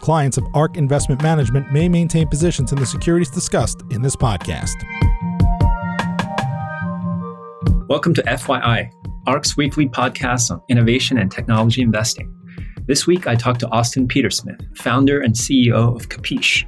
Clients of ARK Investment Management may maintain positions in the securities discussed in this podcast. Welcome to FYI, ARK's weekly podcast on innovation and technology investing. This week, I talked to Austin Petersmith, founder and CEO of Capiche,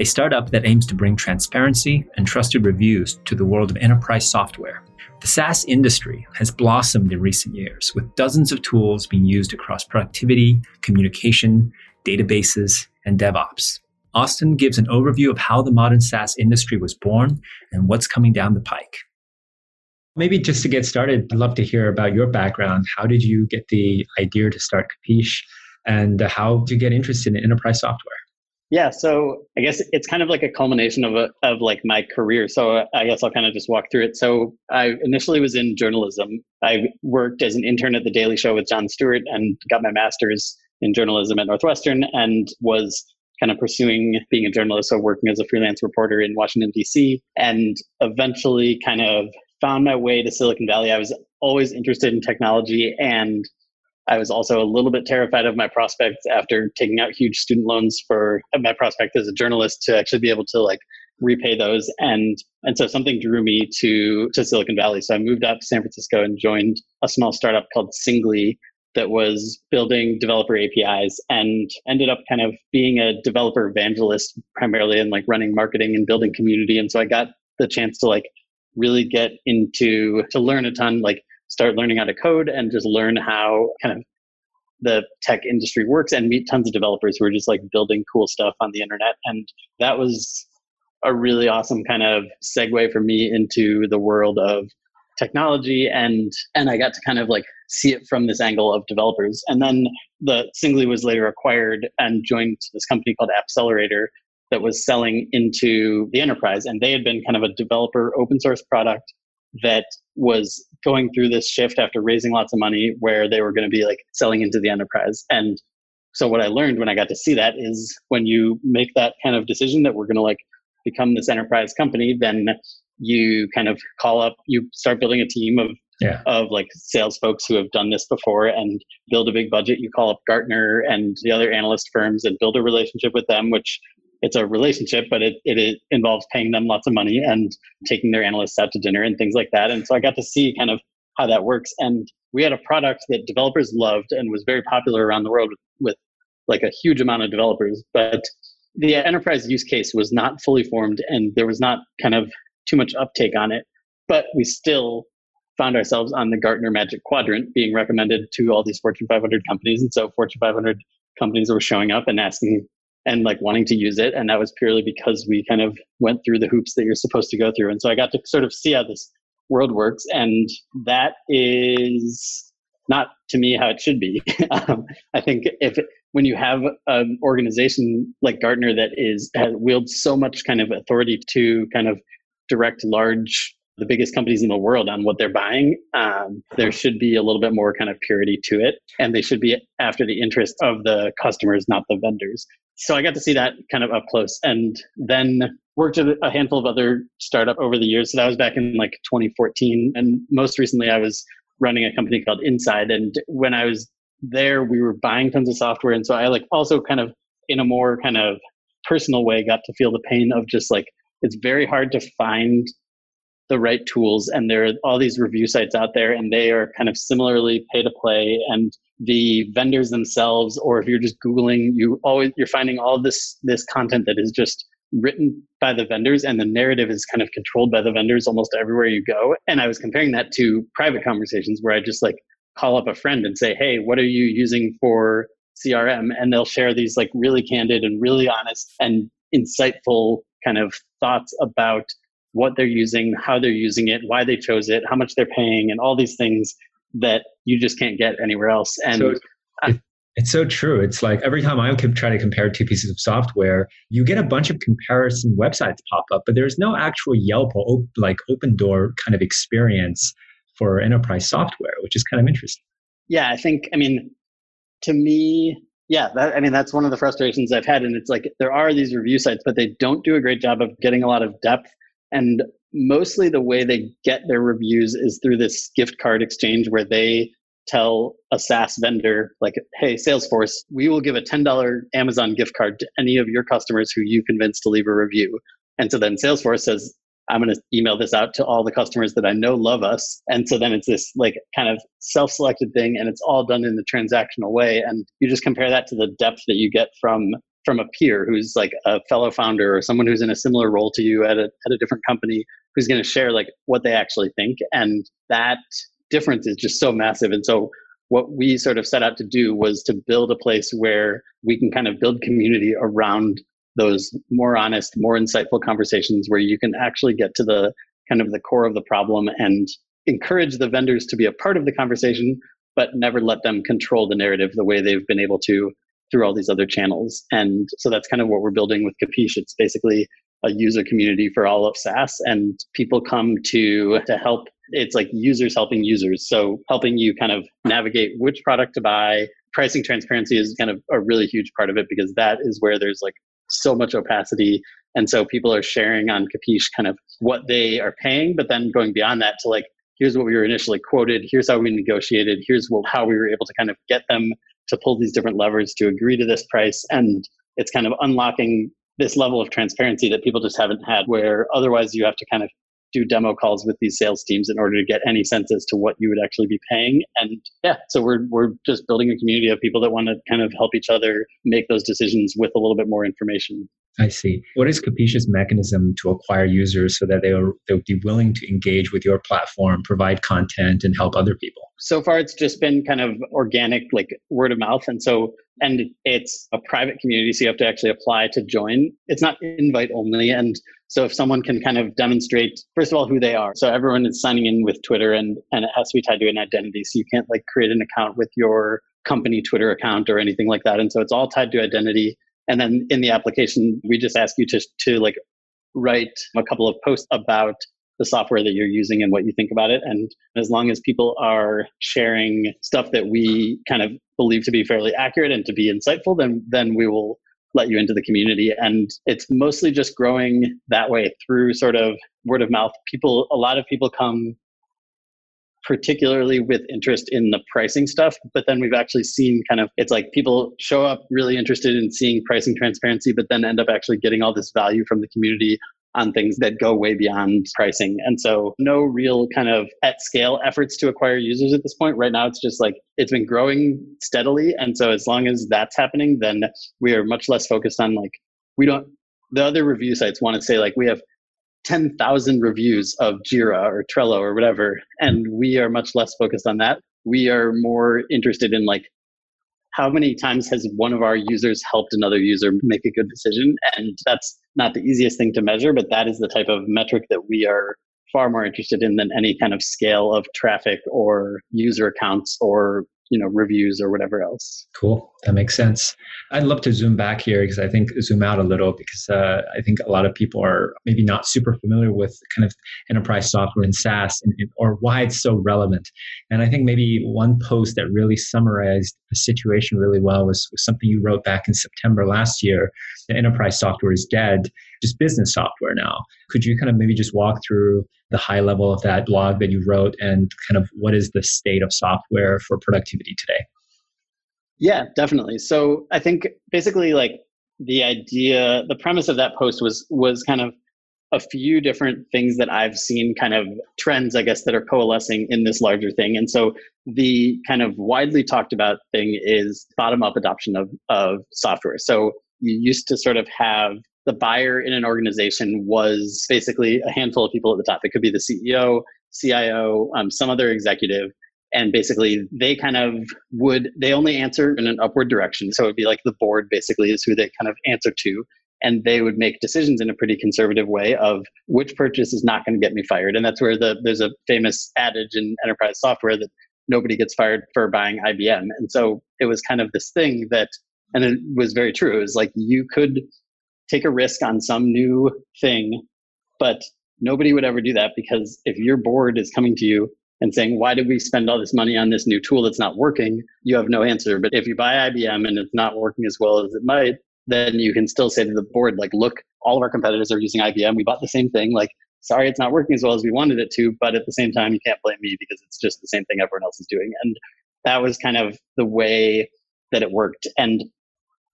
a startup that aims to bring transparency and trusted reviews to the world of enterprise software. The SaaS industry has blossomed in recent years, with dozens of tools being used across productivity, communication, databases, and DevOps. Austin gives an overview of how the modern SaaS industry was born and what's coming down the pike. Maybe just to get started, I'd love to hear about your background. How did you get the idea to start Capiche? And how did you get interested in enterprise software? Yeah, so I guess it's kind of like a culmination of a, of like my career. So I guess I'll kind of just walk through it. So I initially was in journalism. I worked as an intern at the Daily Show with Jon Stewart and got my master's in journalism at Northwestern and was kind of pursuing being a journalist, so working as a freelance reporter in Washington D.C. and eventually kind of found my way to Silicon Valley. I was always interested in technology and I was also a little bit terrified of my prospects after taking out huge student loans for uh, my prospect as a journalist to actually be able to like repay those and and so something drew me to to Silicon Valley. So I moved out to San Francisco and joined a small startup called Singly that was building developer APIs and ended up kind of being a developer evangelist primarily and like running marketing and building community. And so I got the chance to like really get into to learn a ton, like start learning how to code and just learn how kind of the tech industry works and meet tons of developers who are just like building cool stuff on the internet. And that was a really awesome kind of segue for me into the world of technology and and I got to kind of like see it from this angle of developers. And then the Singly was later acquired and joined this company called Appcelerator that was selling into the enterprise. And they had been kind of a developer open source product that was going through this shift after raising lots of money where they were going to be like selling into the enterprise. And so what I learned when I got to see that is when you make that kind of decision that we're going to like become this enterprise company, then you kind of call up, you start building a team of yeah. of like sales folks who have done this before and build a big budget. You call up Gartner and the other analyst firms and build a relationship with them, which it's a relationship, but it, it, it involves paying them lots of money and taking their analysts out to dinner and things like that. And so I got to see kind of how that works. And we had a product that developers loved and was very popular around the world with, with like a huge amount of developers, but the enterprise use case was not fully formed and there was not kind of too much uptake on it. But we still found ourselves on the Gartner Magic Quadrant being recommended to all these Fortune 500 companies. And so Fortune 500 companies were showing up and asking and like wanting to use it. And that was purely because we kind of went through the hoops that you're supposed to go through. And so I got to sort of see how this world works. And that is not to me how it should be. um, I think if when you have an organization like Gartner that is has wields so much kind of authority to kind of direct large the biggest companies in the world on what they're buying, um, there should be a little bit more kind of purity to it. And they should be after the interest of the customers, not the vendors. So I got to see that kind of up close and then worked at a handful of other startup over the years. So that was back in like 2014. And most recently I was running a company called Inside. And when I was there, we were buying tons of software. And so I like also kind of in a more kind of personal way got to feel the pain of just like it's very hard to find the right tools and there are all these review sites out there and they are kind of similarly pay to play and the vendors themselves or if you're just googling you always you're finding all this this content that is just written by the vendors and the narrative is kind of controlled by the vendors almost everywhere you go. And i was comparing that to private conversations where i just like call up a friend and say hey what are you using for CRM and they'll share these like really candid and really honest and insightful kind of thoughts about what they're using, how they're using it, why they chose it, how much they're paying, and all these things that you just can't get anywhere else. And so it, it's so true. It's like every time I try to compare two pieces of software, you get a bunch of comparison websites pop up, but there's no actual Yelp or op- like open door kind of experience for enterprise software, which is kind of interesting. Yeah, I think, I mean, to me, yeah, that, I mean, that's one of the frustrations I've had. And it's like there are these review sites, but they don't do a great job of getting a lot of depth. And mostly the way they get their reviews is through this gift card exchange where they tell a SaaS vendor, like, hey, Salesforce, we will give a $10 Amazon gift card to any of your customers who you convince to leave a review. And so then Salesforce says, I'm going to email this out to all the customers that I know love us. And so then it's this like kind of self selected thing and it's all done in the transactional way. And you just compare that to the depth that you get from from a peer who's like a fellow founder or someone who's in a similar role to you at a, at a different company who's going to share like what they actually think. And that difference is just so massive. And so what we sort of set out to do was to build a place where we can kind of build community around those more honest, more insightful conversations where you can actually get to the kind of the core of the problem and encourage the vendors to be a part of the conversation, but never let them control the narrative the way they've been able to through all these other channels. And so that's kind of what we're building with Capiche. It's basically a user community for all of SaaS and people come to to help it's like users helping users so helping you kind of navigate which product to buy pricing transparency is kind of a really huge part of it because that is where there's like so much opacity. And so people are sharing on Capiche kind of what they are paying, but then going beyond that to like, here's what we were initially quoted, here's how we negotiated, here's what, how we were able to kind of get them to pull these different levers to agree to this price. And it's kind of unlocking this level of transparency that people just haven't had, where otherwise you have to kind of do demo calls with these sales teams in order to get any sense as to what you would actually be paying. And yeah, so we're we're just building a community of people that want to kind of help each other make those decisions with a little bit more information. I see. What is Capiche's mechanism to acquire users so that they are they'll be willing to engage with your platform, provide content, and help other people? So far, it's just been kind of organic, like word of mouth, and so and it's a private community, so you have to actually apply to join. It's not invite only, and so if someone can kind of demonstrate, first of all, who they are. So everyone is signing in with Twitter, and and it has to be tied to an identity. So you can't like create an account with your company Twitter account or anything like that, and so it's all tied to identity and then in the application, we just ask you to, to like write a couple of posts about the software that you're using and what you think about it. And as long as people are sharing stuff that we kind of believe to be fairly accurate and to be insightful, then then we will let you into the community. And it's mostly just growing that way through sort of word of mouth. People, a lot of people come particularly with interest in the pricing stuff. But then we've actually seen kind of it's like people show up really interested in seeing pricing transparency, but then end up actually getting all this value from the community on things that go way beyond pricing. And so no real kind of at scale efforts to acquire users at this point. Right now it's just like it's been growing steadily. And so as long as that's happening, then we are much less focused on like we don't the other review sites want to say like we have 10,000 reviews of Jira or Trello or whatever. And we are much less focused on that. We are more interested in like, how many times has one of our users helped another user make a good decision? And that's not the easiest thing to measure, but that is the type of metric that we are far more interested in than any kind of scale of traffic or user accounts or you know reviews or whatever else. Cool. That makes sense. I'd love to zoom back here because i think zoom out a little because uh, i think a lot of people are maybe not super familiar with kind of enterprise software and saas and, or why it's so relevant. And i think maybe one post that really summarized the situation really well was, was something you wrote back in september last year. The enterprise software is dead just business software now could you kind of maybe just walk through the high level of that blog that you wrote and kind of what is the state of software for productivity today? Yeah, definitely. So I think basically like the idea, the premise of that post was was kind of a few different things that I've seen kind of trends, I guess, that are coalescing in this larger thing. And so the kind of widely talked about thing is bottom up adoption of, of software. So you used to sort of have the buyer in an organization was basically a handful of people at the top. It could be the CEO, CIO, um, some other executive. and basically they kind of would they only answer in an upward direction. So it would be like the board basically is who they kind of answer to. And they would make decisions in a pretty conservative way of which purchase is not going to get me fired. And that's where the there's a famous adage in enterprise software that nobody gets fired for buying IBM and so it was kind of this thing that and it was very true. It was like you could take a risk on some new thing but nobody would ever do that because if your board is coming to you and saying, why did we spend all this money on this new tool that's not working? You have no answer. But if you buy IBM and it's not working as well as it might, then you can still say to the board, like, look, all of our competitors are using IBM. We bought the same thing. Like, sorry, it's not working as well as we wanted it to. But at the same time, you can't blame me because it's just the same thing everyone else is doing. And that was kind of the way that it worked. And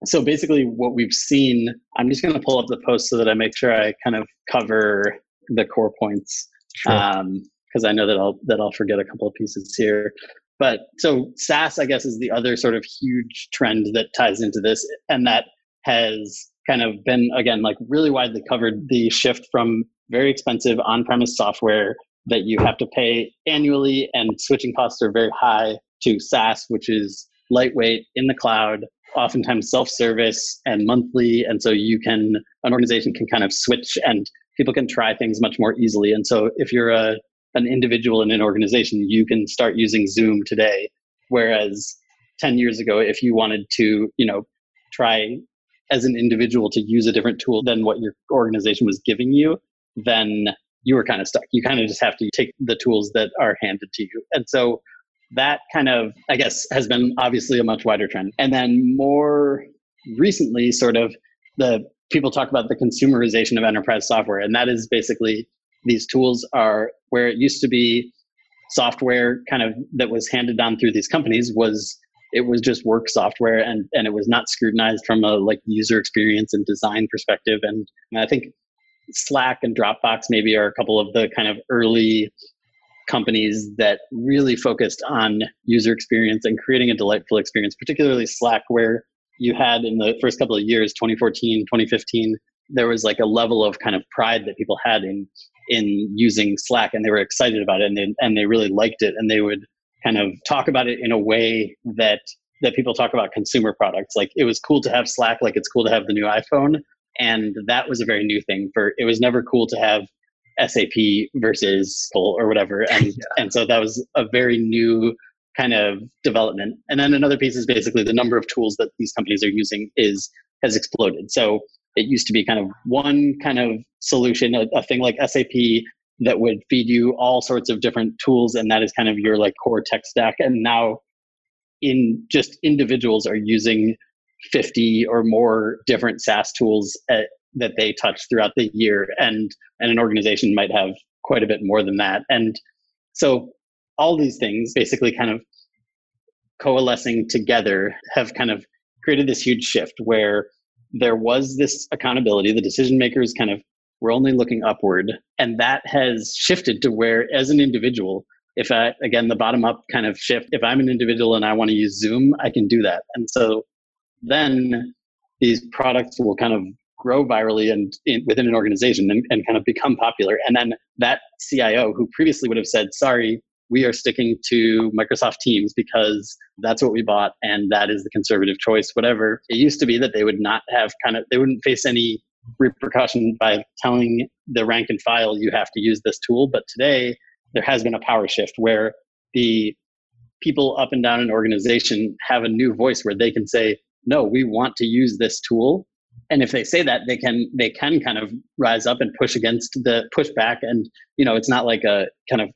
so basically, what we've seen, I'm just going to pull up the post so that I make sure I kind of cover the core points. Sure. Um, because I know that I'll that I'll forget a couple of pieces here. But so SaaS, I guess, is the other sort of huge trend that ties into this, and that has kind of been again like really widely covered. The shift from very expensive on-premise software that you have to pay annually and switching costs are very high to SaaS, which is lightweight in the cloud, oftentimes self-service and monthly, and so you can an organization can kind of switch and people can try things much more easily. And so if you're a an individual in an organization, you can start using Zoom today. Whereas 10 years ago, if you wanted to, you know, try as an individual to use a different tool than what your organization was giving you, then you were kind of stuck. You kind of just have to take the tools that are handed to you. And so that kind of, I guess, has been obviously a much wider trend. And then more recently, sort of the people talk about the consumerization of enterprise software. And that is basically these tools are where it used to be software kind of that was handed down through these companies was it was just work software and and it was not scrutinized from a like user experience and design perspective and, and i think slack and dropbox maybe are a couple of the kind of early companies that really focused on user experience and creating a delightful experience particularly slack where you had in the first couple of years 2014 2015 there was like a level of kind of pride that people had in in using Slack and they were excited about it and they, and they really liked it and they would kind of talk about it in a way that that people talk about consumer products. Like it was cool to have Slack like it's cool to have the new iPhone and that was a very new thing for it was never cool to have SAP versus or whatever and yeah. and so that was a very new kind of development and then another piece is basically the number of tools that these companies are using is has exploded so it used to be kind of one kind of solution, a, a thing like SAP that would feed you all sorts of different tools, and that is kind of your like core tech stack. And now, in just individuals are using 50 or more different SaaS tools at, that they touch throughout the year, and and an organization might have quite a bit more than that. And so all these things basically kind of coalescing together have kind of created this huge shift where there was this accountability. The decision makers kind of were only looking upward. And that has shifted to where, as an individual, if I, again, the bottom up kind of shift, if I'm an individual and I want to use Zoom, I can do that. And so then these products will kind of grow virally and in, within an organization and, and kind of become popular. And then that CIO who previously would have said, sorry, we are sticking to Microsoft Teams because that's what we bought and that is the conservative choice, whatever. It used to be that they would not have kind of, they wouldn't face any repercussion by telling the rank and file you have to use this tool. But today, there has been a power shift where the people up and down an organization have a new voice where they can say, no, we want to use this tool. And if they say that, they can they can kind of rise up and push against the pushback. And you know, it's not like a kind of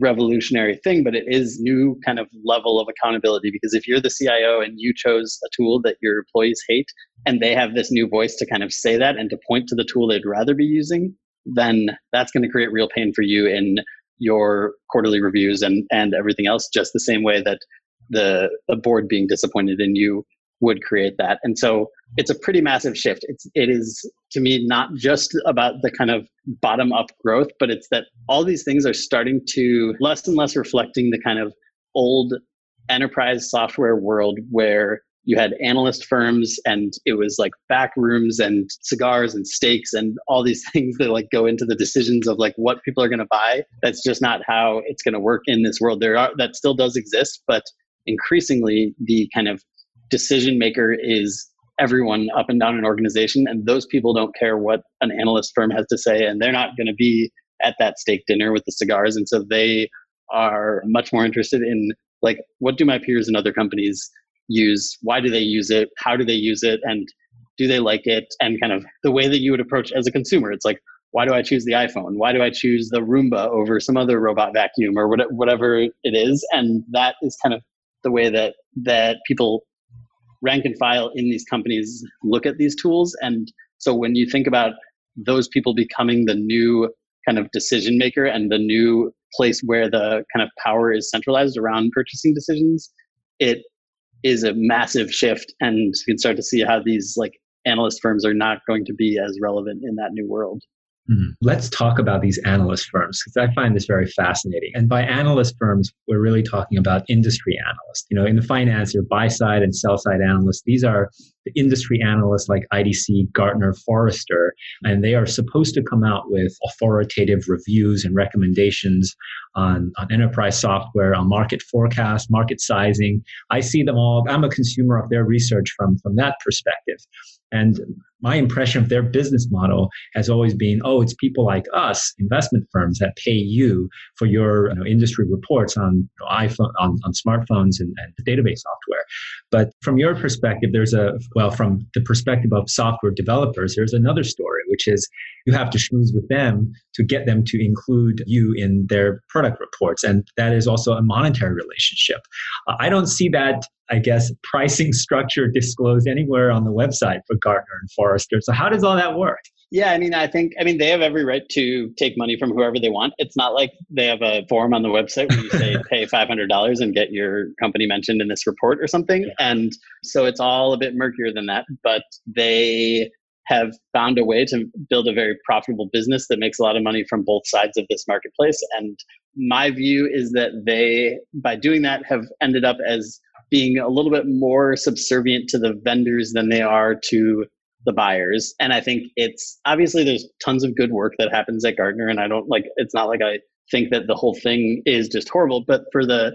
revolutionary thing, but it is new kind of level of accountability because if you're the CIO and you chose a tool that your employees hate and they have this new voice to kind of say that and to point to the tool they'd rather be using, then that's going to create real pain for you in your quarterly reviews and and everything else just the same way that the, the board being disappointed in you would create that. And so it's a pretty massive shift. It's it is to me not just about the kind of bottom up growth, but it's that all these things are starting to less and less reflecting the kind of old enterprise software world where you had analyst firms and it was like back rooms and cigars and steaks and all these things that like go into the decisions of like what people are going to buy that's just not how it's going to work in this world there are that still does exist but increasingly the kind of decision maker is everyone up and down an organization and those people don't care what an analyst firm has to say and they're not going to be at that steak dinner with the cigars and so they are much more interested in like what do my peers in other companies use? Why do they use it? How do they use it? And do they like it? And kind of the way that you would approach as a consumer it's like why do i choose the iphone? Why do i choose the roomba over some other robot vacuum or whatever it is? And that is kind of the way that that people rank and file in these companies look at these tools. And so when you think about those people becoming the new kind of decision maker and the new place where the kind of power is centralized around purchasing decisions it is a massive shift. And you can start to see how these like analyst firms are not going to be as relevant in that new world Mm-hmm. Let's talk about these analyst firms because I find this very fascinating. And by analyst firms, we're really talking about industry analysts. You know, in the finance, there buy side and sell side analysts. These are the industry analysts like IDC, Gartner, Forrester, and they are supposed to come out with authoritative reviews and recommendations on, on enterprise software, on market forecast, market sizing. I see them all. I'm a consumer of their research from, from that perspective. And my impression of their business model has always been, oh, it's people like us, investment firms, that pay you for your you know, industry reports on you know, iPhone, on, on smartphones and, and database software. But from your perspective, there's a well, from the perspective of software developers, there's another story, which is you have to schmooze with them to get them to include you in their product reports, and that is also a monetary relationship. I don't see that I guess, pricing structure disclosed anywhere on the website for Gartner and Forrester. So how does all that work? Yeah, I mean, I think, I mean, they have every right to take money from whoever they want. It's not like they have a form on the website where you say, pay $500 and get your company mentioned in this report or something. Yeah. And so it's all a bit murkier than that, but they have found a way to build a very profitable business that makes a lot of money from both sides of this marketplace. And my view is that they, by doing that, have ended up as being a little bit more subservient to the vendors than they are to the buyers. And I think it's obviously there's tons of good work that happens at Gartner, and I don't like it's not like I think that the whole thing is just horrible, but for the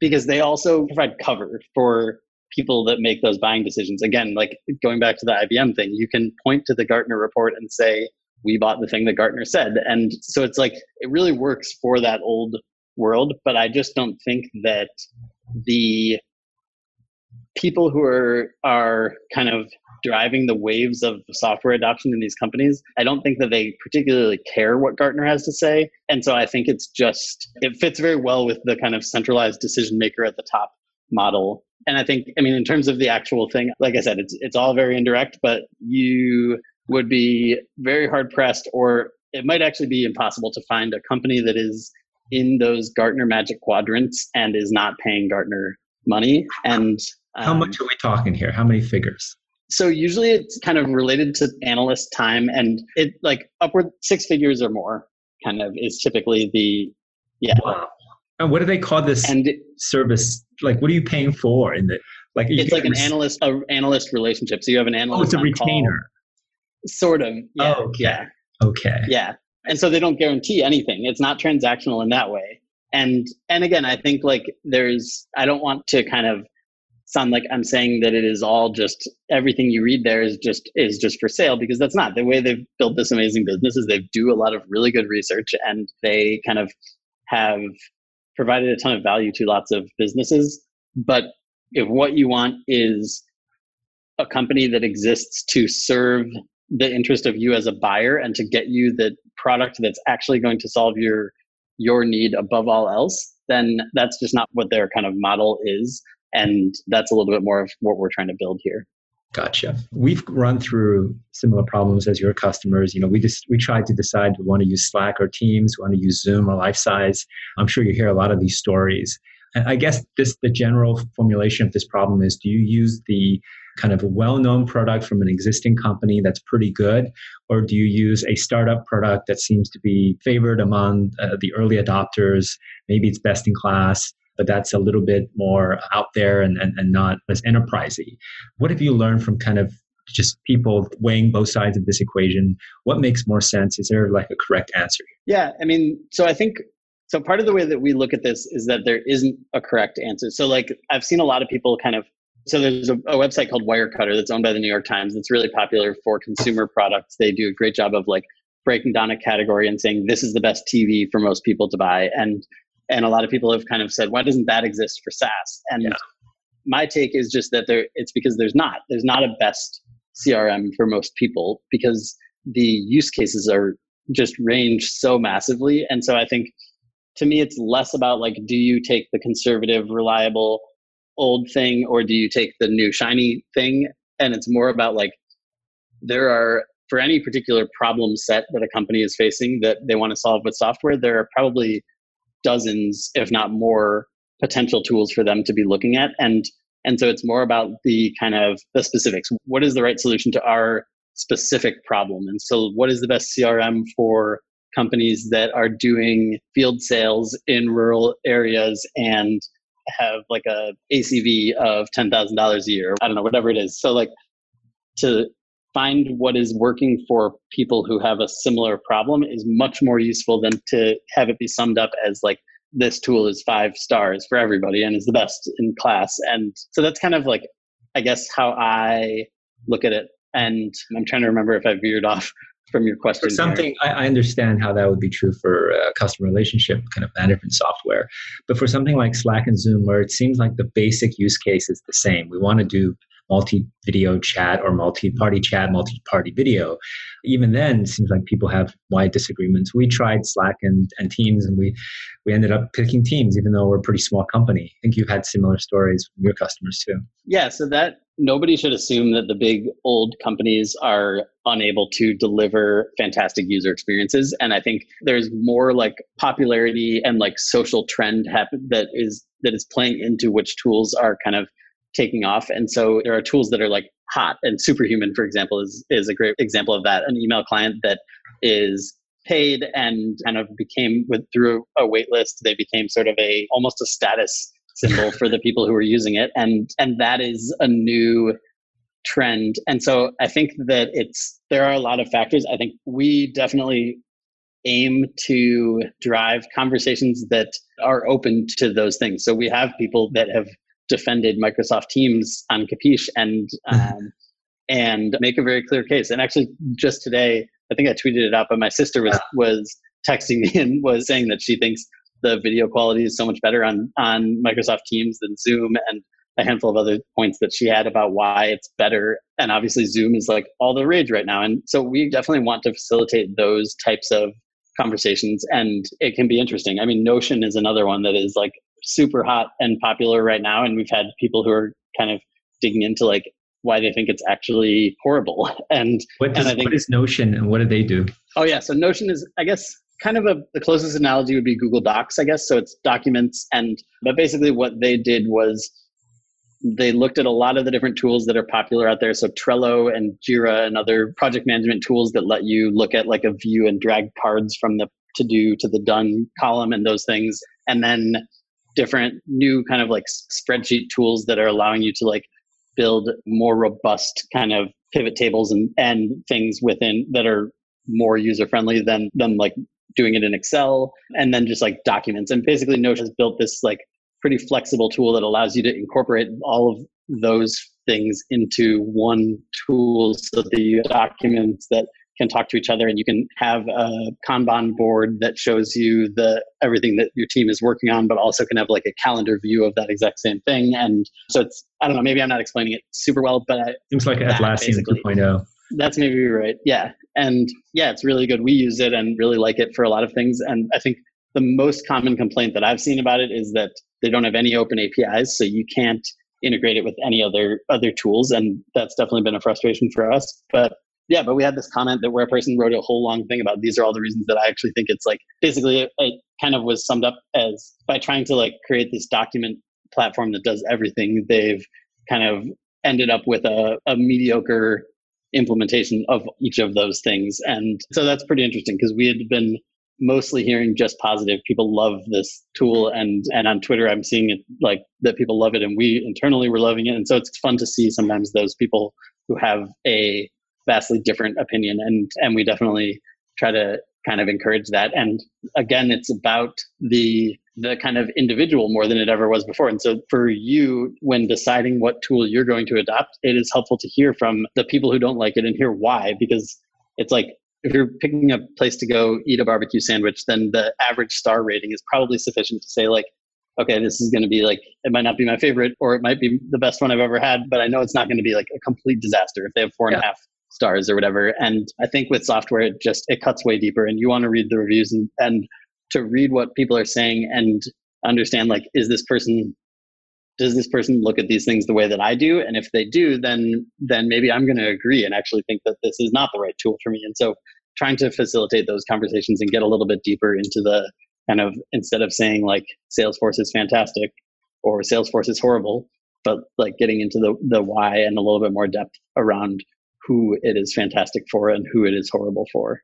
because they also provide cover for people that make those buying decisions. Again, like going back to the IBM thing, you can point to the Gartner report and say, we bought the thing that Gartner said. And so it's like it really works for that old world, but I just don't think that the people who are are kind of driving the waves of software adoption in these companies i don't think that they particularly care what gartner has to say. And so i think it's just it fits very well with the kind of centralized decision maker at the top model. And i think i mean in terms of the actual thing like i said it's it's all very indirect but you would be very hard pressed or it might actually be impossible to find a company that is in those Gartner Magic Quadrants and is not paying Gartner money. And um, how much are we talking here? How many figures? So usually it's kind of related to analyst time, and it like upward six figures or more. Kind of is typically the yeah. Wow. And what do they call this and service? Like, what are you paying for in the like? It's like an analyst a analyst relationship. So you have an analyst. Oh, it's a retainer. Call. Sort of. Yeah. Oh, okay. Yeah. Okay. Yeah and so they don't guarantee anything. It's not transactional in that way. And and again i think like there's i don't want to kind of sound like i'm saying that it is all just everything you read there is just is just for sale because that's not. The way they've built this amazing business is they do a lot of really good research and they kind of have provided a ton of value to lots of businesses. But if what you want is a company that exists to serve the interest of you as a buyer and to get you the product that's actually going to solve your your need above all else then that's just not what their kind of model is and that's a little bit more of what we're trying to build here Gotcha. We've run through similar problems as your customers. You know, we just we tried to decide we want to use Slack or Teams, we want to use Zoom or Lifesize. I'm sure you hear a lot of these stories. I guess this the general formulation of this problem is: Do you use the kind of well-known product from an existing company that's pretty good, or do you use a startup product that seems to be favored among uh, the early adopters? Maybe it's best in class. but that's a little bit more out there and, and, and not as enterprisey. What have you learned from kind of just people weighing both sides of this equation? What makes more sense? Is there like a correct answer? Yeah, I mean, so I think so part of the way that we look at this is that there isn't a correct answer. So like I've seen a lot of people kind of so there's a, a, website called Wirecutter that's owned by the New York Times that's really popular for consumer products. They do a great job of like breaking down a category and saying this is the best TV for most people to buy. And and a lot of people have kind of said, why doesn't that exist for SaaS? And yeah. my take is just that there it's because there's not. There's not a best CRM for most people because the use cases are just range so massively. And so I think to me it's less about like do you take the conservative, reliable old thing or do you take the new shiny thing? And it's more about like there are for any particular problem set that a company is facing that they want to solve with software there are probably dozens if not more potential tools for them to be looking at. And and so it's more about the kind of the specifics. What is the right solution to our specific problem? And so what is the best crm for companies that are doing field sales in rural areas and have like a ACV of ten thousand dollars a year. I don't know, whatever it is. So like to find what is working for people who have a similar problem is much more useful than to have it be summed up as like this tool is five stars for everybody and is the best in class. And so that's kind of like I guess how I look at it. And I'm trying to remember if I veered off from your question. For something I, I, understand how that would be true for a customer relationship kind of management software, but for something like Slack and Zoom, where it seems like the basic use case is the same, we want to do multi-video chat or multi-party chat, multi-party video. Even then, it seems like people have wide disagreements. We tried Slack and, and Teams, and we we ended up picking Teams, even though we're a pretty small company. I think you've had similar stories from your customers too. Yeah, so that nobody should assume that the big old companies are unable to deliver fantastic user experiences. And i think there's more like popularity and like social trend happen that is that is playing into which tools are kind of taking off. And so there are tools that are like hot. And superhuman for example is is a great example of that. An email client that is paid and kind of became with through a wait list they became sort of a almost a status symbol for the people who are using it. And and that is a new trend. And so i think that it's there are a lot of factors. I think we definitely aim to drive conversations that are open to those things. So we have people that have defended microsoft teams on capiche and um, and make a very clear case. And actually just today i think i tweeted it out but my sister was was texting me and was saying that she thinks the video quality is so much better on on Microsoft Teams than Zoom and a handful of other points that she had about why it's better. And obviously Zoom is like all the rage right now. And so we definitely want to facilitate those types of conversations and it can be interesting. I mean Notion is another one that is like super hot and popular right now and we've had people who are kind of digging into like why they think it's actually horrible. And what, does, and I think, what is Notion and what do they do? Oh yeah, so Notion is I guess kind of a the closest analogy would be Google Docs, I guess. So it's documents and but basically what they did was they looked at a lot of the different tools that are popular out there. So Trello and Jira and other project management tools that let you look at like a view and drag cards from the to do to the done column and those things. And then different new kind of like spreadsheet tools that are allowing you to like build more robust kind of pivot tables and, and things within that are more user friendly than than like doing it in Excel, and then just like documents. And basically, Notion has built this like pretty flexible tool that allows you to incorporate all of those things into one tool so that you documents that can talk to each other and you can have a kanban board that shows you the everything that your team is working on but also can have like a calendar view of that exact same thing. And so it's i don't know maybe i'm not explaining it super well but I, seems like atlassian 2.0 that's maybe right. Yeah and yeah, it's really good. We use it and really like it for a lot of things. And I think the most common complaint that I've seen about it is that they don't have any open APIs, so you can't integrate it with any other other tools, and that's definitely been a frustration for us. But yeah, but we had this comment that where a person wrote a whole long thing about these are all the reasons that I actually think it's like basically it, it kind of was summed up as by trying to like create this document platform that does everything, they've kind of ended up with a, a mediocre implementation of each of those things. And so that's pretty interesting because we had been mostly hearing just positive. People love this tool, and and on Twitter, I'm seeing it like that people love it, and we internally were loving it, and so it's fun to see sometimes those people who have a vastly different opinion, and and we definitely try to kind of encourage that. And again, it's about the the kind of individual more than it ever was before. And so for you, when deciding what tool you're going to adopt, it is helpful to hear from the people who don't like it and hear why, because it's like if you're picking a place to go eat a barbecue sandwich, then the average star rating is probably sufficient to say like, okay, this is going to be like, it might not be my favorite or it might be the best one I've ever had, but I know it's not going to be like a complete disaster if they have four and a half stars or whatever. And I think with software, it just, it cuts way deeper and you want to read the reviews and, and to read what people are saying and understand like, is this person does this person look at these things the way that I do? And if they do, then then maybe I'm going to agree and actually think that this is not the right tool for me. And so trying to facilitate those conversations and get a little bit deeper into the kind of instead of saying like Salesforce is fantastic or Salesforce is horrible, but like getting into the the why and a little bit more depth around who it is fantastic for and who it is horrible for.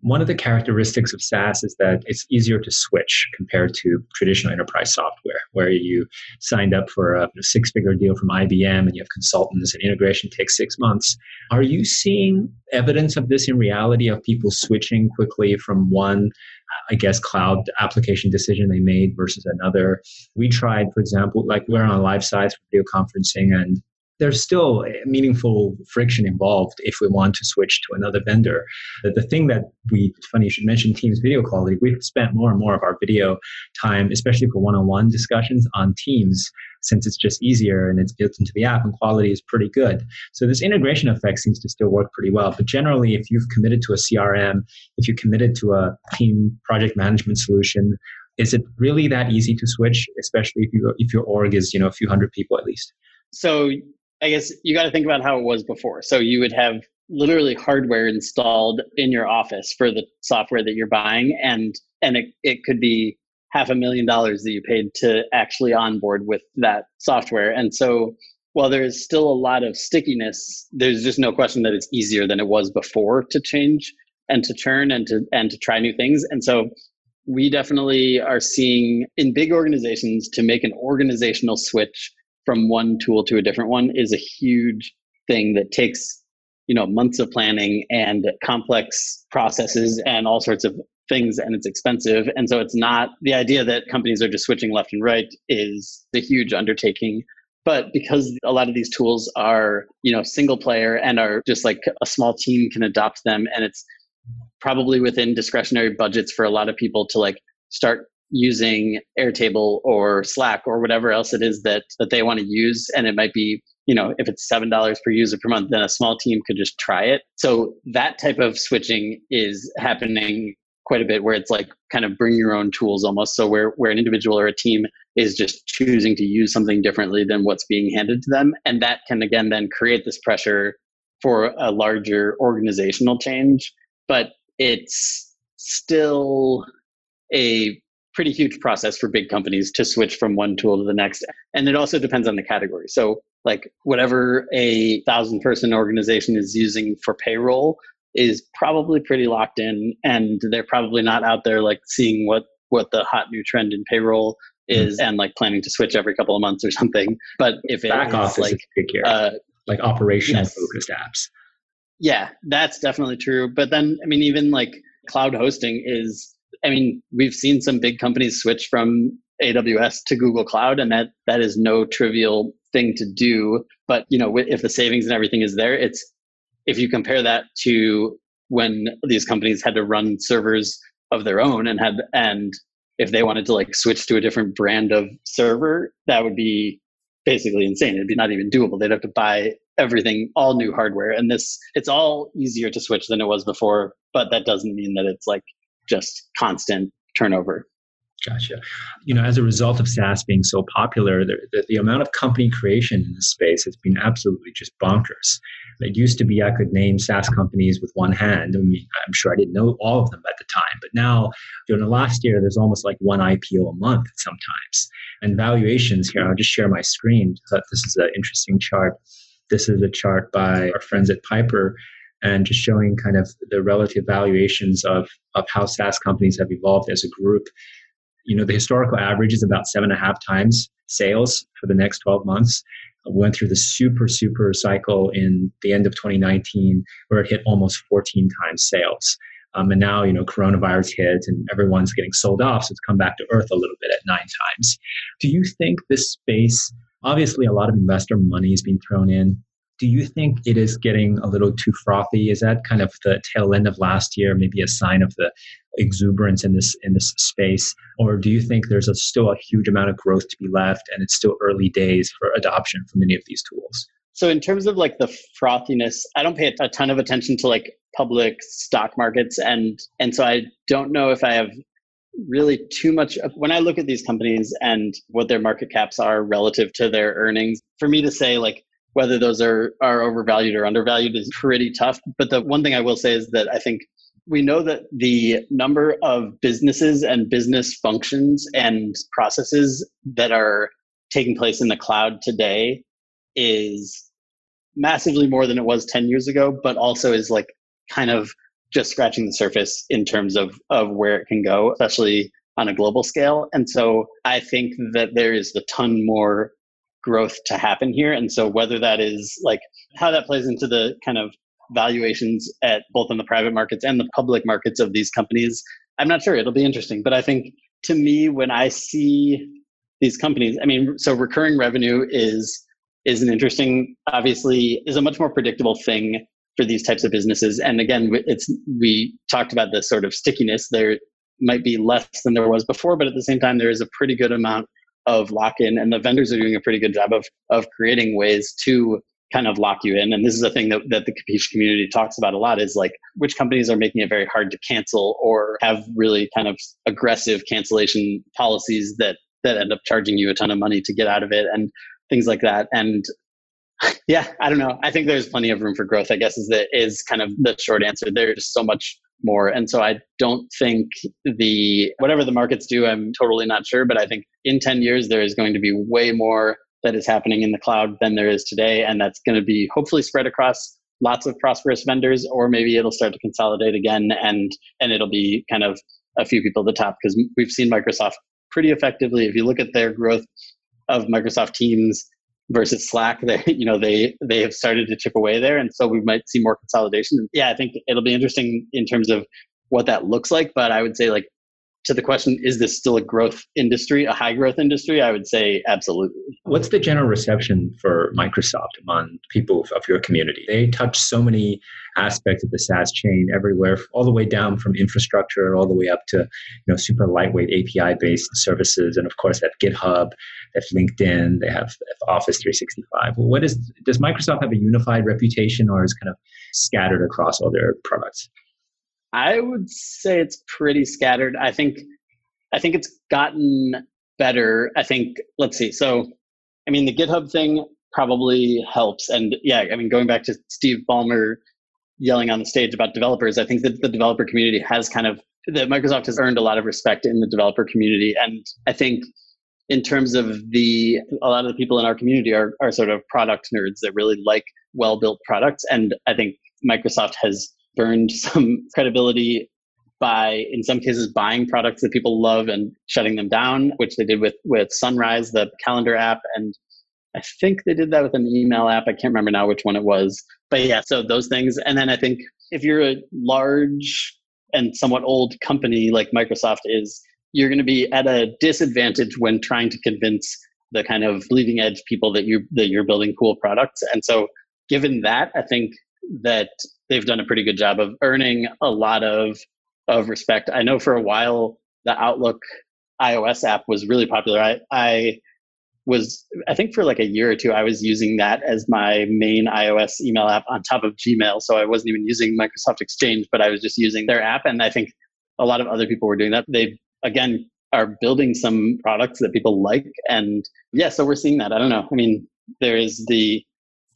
One of the characteristics of SaaS is that it's easier to switch compared to traditional enterprise software, where you signed up for a six figure deal from IBM and you have consultants and integration takes six months. Are you seeing evidence of this in reality of people switching quickly from one I guess, cloud application decision they made versus another. We tried, for example, like we're on Lifesize for video conferencing, and there's still meaningful friction involved if we want to switch to another vendor. The, thing that we, funny you should mention Teams video quality, we've spent more and more of our video time, especially for one-on-one discussions on Teams, since it's just easier and it's built into the app and quality is pretty good. So this integration effect seems to still work pretty well. But generally, if you've committed to a CRM, if you're committed to a team project management solution, is it really that easy to switch, especially if you if your org is you know a few hundred people at least? So I guess you got to think about how it was before. So you would have literally hardware installed in your office for the software that you're buying, and and it, it could be half a million dollars that you paid to actually onboard with that software. And so while there's still a lot of stickiness, there's just no question that it's easier than it was before to change and to turn and to and to try new things. And so we definitely are seeing in big organizations to make an organizational switch from one tool to a different one is a huge thing that takes you know months of planning and complex processes and all sorts of things and it's expensive. And so it's not the idea that companies are just switching left and right is a huge undertaking. But because a lot of these tools are you know single player and are just like a small team can adopt them and it's probably within discretionary budgets for a lot of people to like start using Airtable or Slack or whatever else it is that that they want to use, and it might be you know if it's seven dollars per user per month, then a small team could just try it. So that type of switching is happening quite a bit where it's like kind of bring your own tools almost so where where an individual or a team is just choosing to use something differently than what's being handed to them and that can again then create this pressure for a larger organizational change but it's still a pretty huge process for big companies to switch from one tool to the next. And it also depends on the category. So, like, whatever a thousand person organization is using for payroll is probably pretty locked in, and they're probably not out there like seeing what what the hot new trend in payroll is and like planning to switch every couple of months or something. But if it back office like uh, like operational yes. focused apps. Yeah, that's definitely true. But then I mean even like cloud hosting is I mean, we've seen some big companies switch from AWS to Google Cloud, and that that is no trivial thing to do. But you know, if the savings and everything is there, it's if you compare that to when these companies had to run servers of their own and had and if they wanted to like switch to a different brand of server, that would be basically insane. It'd be not even doable. They'd have to buy everything, all new hardware. And this, it's all easier to switch than it was before, but that doesn't mean that it's like just constant turnover. Gotcha. You know, as a result of SaaS being so popular, the, the, the, amount of company creation in this space has been absolutely just bonkers. It used to be I could name SaaS companies with one hand. I mean, I'm sure I didn't know all of them at the time, but now during the last year, there's almost like one IPO a month sometimes. And valuations here, I'll just share my screen. This is an interesting chart. This is a chart by our friends at Piper and just showing kind of the relative valuations of, of how SaaS companies have evolved as a group. You know, the historical average is about seven and a half times sales for the next 12 months. We went through the super, super cycle in the end of 2019 where it hit almost 14 times sales. Um, and now, you know, coronavirus hit and everyone's getting sold off. So it's come back to earth a little bit at nine times. Do you think this space, obviously, a lot of investor money is being thrown in. Do you think it is getting a little too frothy? Is that kind of the tail end of last year, maybe a sign of the exuberance in this in this space, or do you think there's a, still a huge amount of growth to be left, and it's still early days for adoption for many of these tools? So in terms of like the frothiness, I don't pay a ton of attention to like public stock markets and and so I don't know if I have really too much when I look at these companies and what their market caps are relative to their earnings for me to say like whether those are are overvalued or undervalued is pretty tough but the one thing I will say is that I think we know that the number of businesses and business functions and processes that are taking place in the cloud today is massively more than it was 10 years ago, but also is like kind of just scratching the surface in terms of, of where it can go, especially on a global scale. And so I think that there is a ton more growth to happen here. And so whether that is like how that plays into the kind of valuations at both in the private markets and the public markets of these companies, I'm not sure. It'll be interesting. But I think to me, when I see these companies, I mean, so recurring revenue is is an interesting, obviously, is a much more predictable thing for these types of businesses. And again, it's we talked about the sort of stickiness. There might be less than there was before, but at the same time, there is a pretty good amount of lock-in, and the vendors are doing a pretty good job of of creating ways to kind of lock you in. And this is a thing that, that the Capiche community talks about a lot is like which companies are making it very hard to cancel or have really kind of aggressive cancellation policies that that end up charging you a ton of money to get out of it. And things like that. And yeah, I don't know. I think there's plenty of room for growth. I guess is the is kind of the short answer. There's so much more, and so I don't think the whatever the markets do. I'm totally not sure, but I think in 10 years there is going to be way more that is happening in the cloud than there is today, and that's going to be hopefully spread across lots of prosperous vendors, or maybe it'll start to consolidate again, and and it'll be kind of a few people at the top because we've seen Microsoft pretty effectively. If you look at their growth of Microsoft Teams versus Slack, they you know they they have started to chip away there, and so we might see more consolidation. Yeah, I think it'll be interesting in terms of what that looks like. But I would say like to the question, is this still a growth industry, a high growth industry? I would say absolutely. What's the general reception for Microsoft among people of your community? They touch so many aspects of the SaaS chain everywhere, all the way down from infrastructure, all the way up to you know super lightweight API based services, and of course that GitHub, that LinkedIn, they have Office 365. What is does Microsoft have a unified reputation, or is kind of scattered across all their products? I would say it's pretty scattered. I think I think it's gotten better. I think let's see. So I mean the GitHub thing probably helps. And yeah, I mean going back to Steve Ballmer yelling on the stage about developers, I think that the developer community has kind of that Microsoft has earned a lot of respect in the developer community. And I think in terms of the a lot of the people in our community are are sort of product nerds that really like well built products. And I think Microsoft has burned some credibility by in some cases buying products that people love and shutting them down which they did with with sunrise the calendar app and i think they did that with an email app. I can't remember now which one it was. But yeah so those things. And then i think if you're a large and somewhat old company like microsoft is you're going to be at a disadvantage when trying to convince the kind of bleeding edge people that you that you're building cool products. And so given that i think that they've done a pretty good job of earning a lot of of respect. I know for a while the Outlook iOS app was really popular. I, I was I think for like a year or two I was using that as my main iOS email app on top of Gmail. So I wasn't even using Microsoft Exchange, but I was just using their app and I think a lot of other people were doing that. They again are building some products that people like and yeah, so we're seeing that. I don't know. I mean, there is the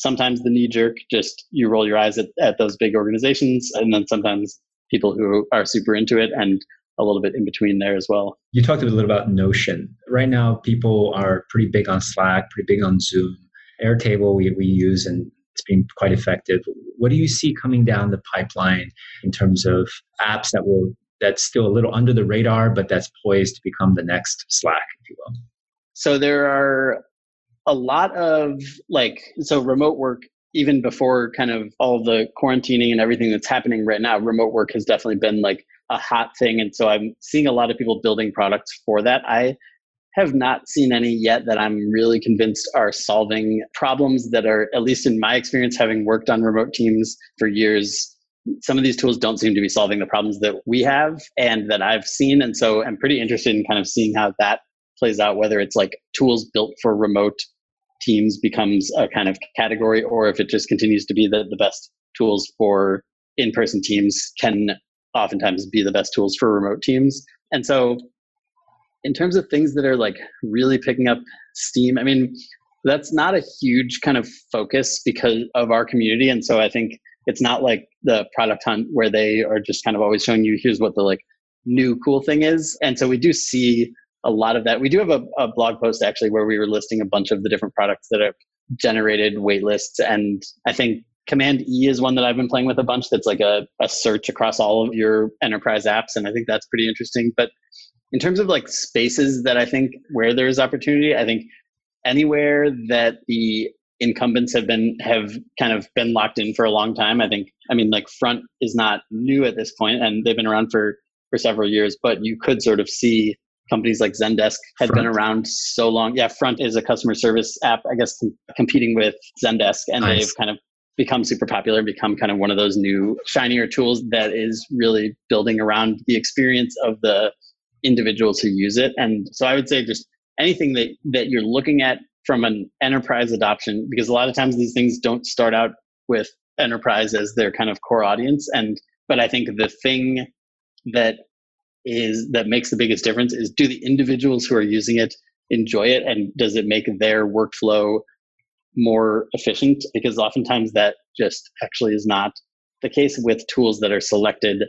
sometimes the knee jerk, just you roll your eyes at, at those big organizations, and then sometimes people who are super into it and a little bit in between there as well. You talked a little about Notion. Right now, people are pretty big on Slack, pretty big on Zoom. Airtable we, we use and it's been quite effective. What do you see coming down the pipeline in terms of apps that will that's still a little under the radar, but that's poised to become the next Slack, if you will? So there are a lot of like so remote work even before kind of all the quarantining and everything that's happening right now remote work has definitely been like a hot thing and so i'm seeing a lot of people building products for that i have not seen any yet that I'm really convinced are solving problems that are, at least in my experience, having worked on remote teams for years. Some of these tools don't seem to be solving the problems that we have and that I've seen. And so I'm pretty interested in kind of seeing how that plays out, whether it's like tools built for remote teams becomes a kind of category or if it just continues to be that the best tools for in person teams can oftentimes be the best tools for remote teams. And so in terms of things that are like really picking up steam, I mean, that's not a huge kind of focus because of our community. And so I think it's not like the product hunt where they are just kind of always showing you here's what the like new cool thing is. And so we do see a lot of that. We do have a, a blog post actually where we were listing a bunch of the different products that have generated waitlists. And I think Command E is one that I've been playing with a bunch that's like a, a search across all of your enterprise apps. And I think that's pretty interesting. But in terms of like spaces that I think where there's opportunity, I think anywhere that the incumbents have been have kind of been locked in for a long time. I think I mean like Front is not new at this point and they've been around for for several years, but you could sort of see companies like Zendesk had Front. been around so long. Yeah, Front is a customer service app, I guess, com- competing with Zendesk, and nice. they've kind of become super popular, become kind of one of those new shinier tools that is really building around the experience of the individuals who use it. And so I would say just anything that, that you're looking at from an enterprise adoption, because a lot of times these things don't start out with enterprise as their kind of core audience. And but I think the thing that is that makes the biggest difference is do the individuals who are using it enjoy it and does it make their workflow more efficient because oftentimes that just actually is not the case with tools that are selected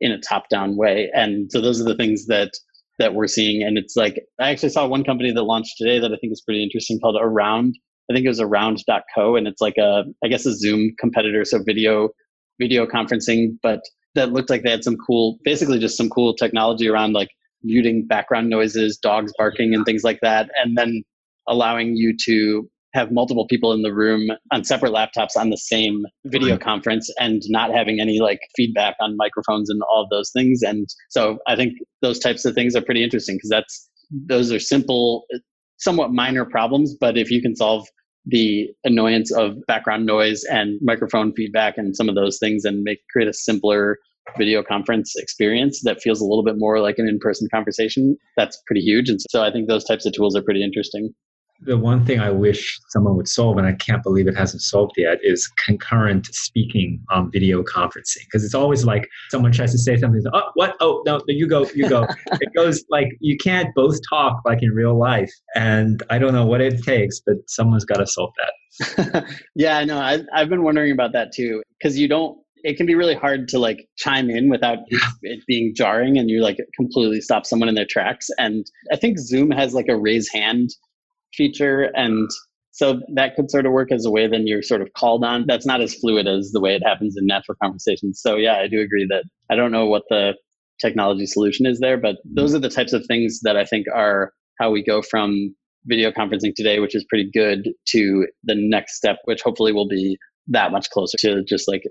in a top down way. And so those are the things that that we're seeing. And it's like I actually saw one company that launched today that I think is pretty interesting called Around. I think it was around.co and it's like a I guess a Zoom competitor, so video video conferencing, but that looked like they had some cool basically just some cool technology around like muting background noises, dogs barking and things like that, and then allowing you to have multiple people in the room on separate laptops on the same video conference and not having any like feedback on microphones and all of those things and so i think those types of things are pretty interesting because that's those are simple somewhat minor problems but if you can solve the annoyance of background noise and microphone feedback and some of those things and make create a simpler video conference experience that feels a little bit more like an in-person conversation that's pretty huge and so i think those types of tools are pretty interesting the one thing I wish someone would solve, and I can't believe it hasn't solved yet, is concurrent speaking on video conferencing. Because it's always like someone tries to say something, oh, what? Oh, no, you go, you go. it goes like you can't both talk like in real life. And I don't know what it takes, but someone's got to solve that. yeah, I know. I, I've been wondering about that too. Because you don't, it can be really hard to like chime in without it being jarring and you like completely stop someone in their tracks. And I think Zoom has like a raise hand feature. And so that could sort of work as a way then you're sort of called on. That's not as fluid as the way it happens in natural conversations. So yeah, I do agree that I don't know what the technology solution is there, but mm-hmm. those are the types of things that I think are how we go from video conferencing today, which is pretty good, to the next step, which hopefully will be that much closer to just like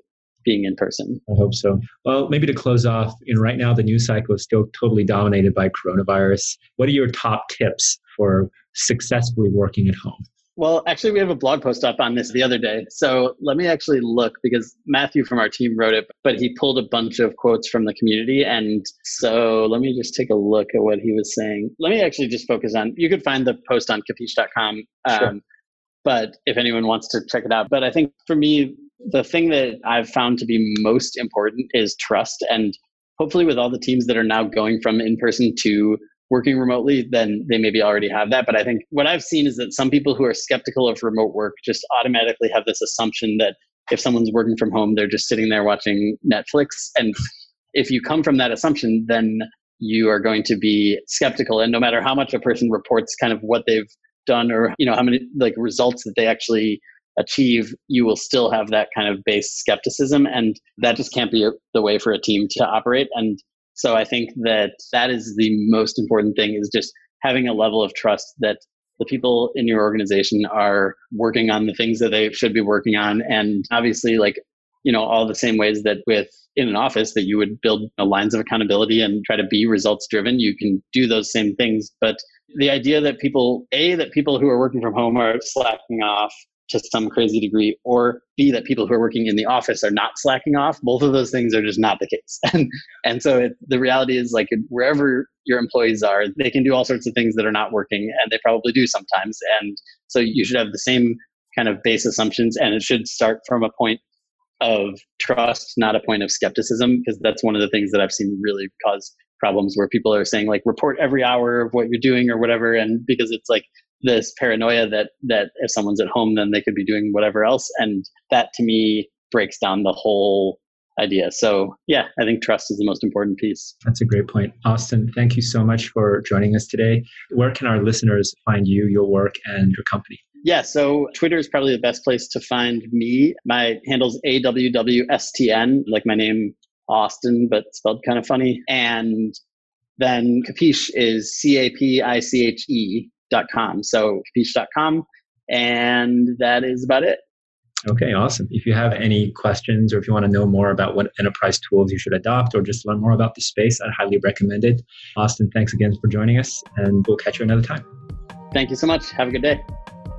being in person. I hope so. Well, maybe to close off, in right now the news cycle is still totally dominated by coronavirus. What are your top tips for successfully working at home? Well, actually, we have a blog post up on this the other day. So let me actually look because Matthew from our team wrote it, but he pulled a bunch of quotes from the community. And so let me just take a look at what he was saying. Let me actually just focus on, you could find the post on capiche.com. Um, sure. But if anyone wants to check it out, but I think for me, the thing that I've found to be most important is trust. And hopefully, with all the teams that are now going from in person to working remotely, then they maybe already have that. But I think what I've seen is that some people who are skeptical of remote work just automatically have this assumption that if someone's working from home, they're just sitting there watching Netflix. And if you come from that assumption, then you are going to be skeptical. And no matter how much a person reports kind of what they've done or, you know, how many like results that they actually achieve, you will still have that kind of base skepticism. And that just can't be the way for a team to operate. And so I think that that is the most important thing is just having a level of trust that the people in your organization are working on the things that they should be working on. And obviously, like, you know, all the same ways that with in an office that you would build lines of accountability and try to be results driven, you can do those same things. But the idea that people, A, that people who are working from home are slacking off to some crazy degree, or B, that people who are working in the office are not slacking off. Both of those things are just not the case. And, and so it, the reality is like wherever your employees are, they can do all sorts of things that are not working, and they probably do sometimes. And so you should have the same kind of base assumptions, and it should start from a point of trust, not a point of skepticism, because that's one of the things that I've seen really cause problems where people are saying like report every hour of what you're doing or whatever and because it's like this paranoia that that if someone's at home then they could be doing whatever else. And that to me breaks down the whole idea. So yeah i think trust is the most important piece. That's a great point. Austin thank you so much for joining us today. Where can our listeners find you your work and your company? Yeah, so Twitter is probably the best place to find me. My handle's AWWSTN, like my name, Austin, but spelled kind of funny. And then Capiche is C A P I C H E dot com. So capiche.com. And that is about it. Okay, awesome. If you have any questions or if you want to know more about what enterprise tools you should adopt or just learn more about the space, I'd highly recommend it. Austin, thanks again for joining us, and we'll catch you another time. Thank you so much. Have a good day.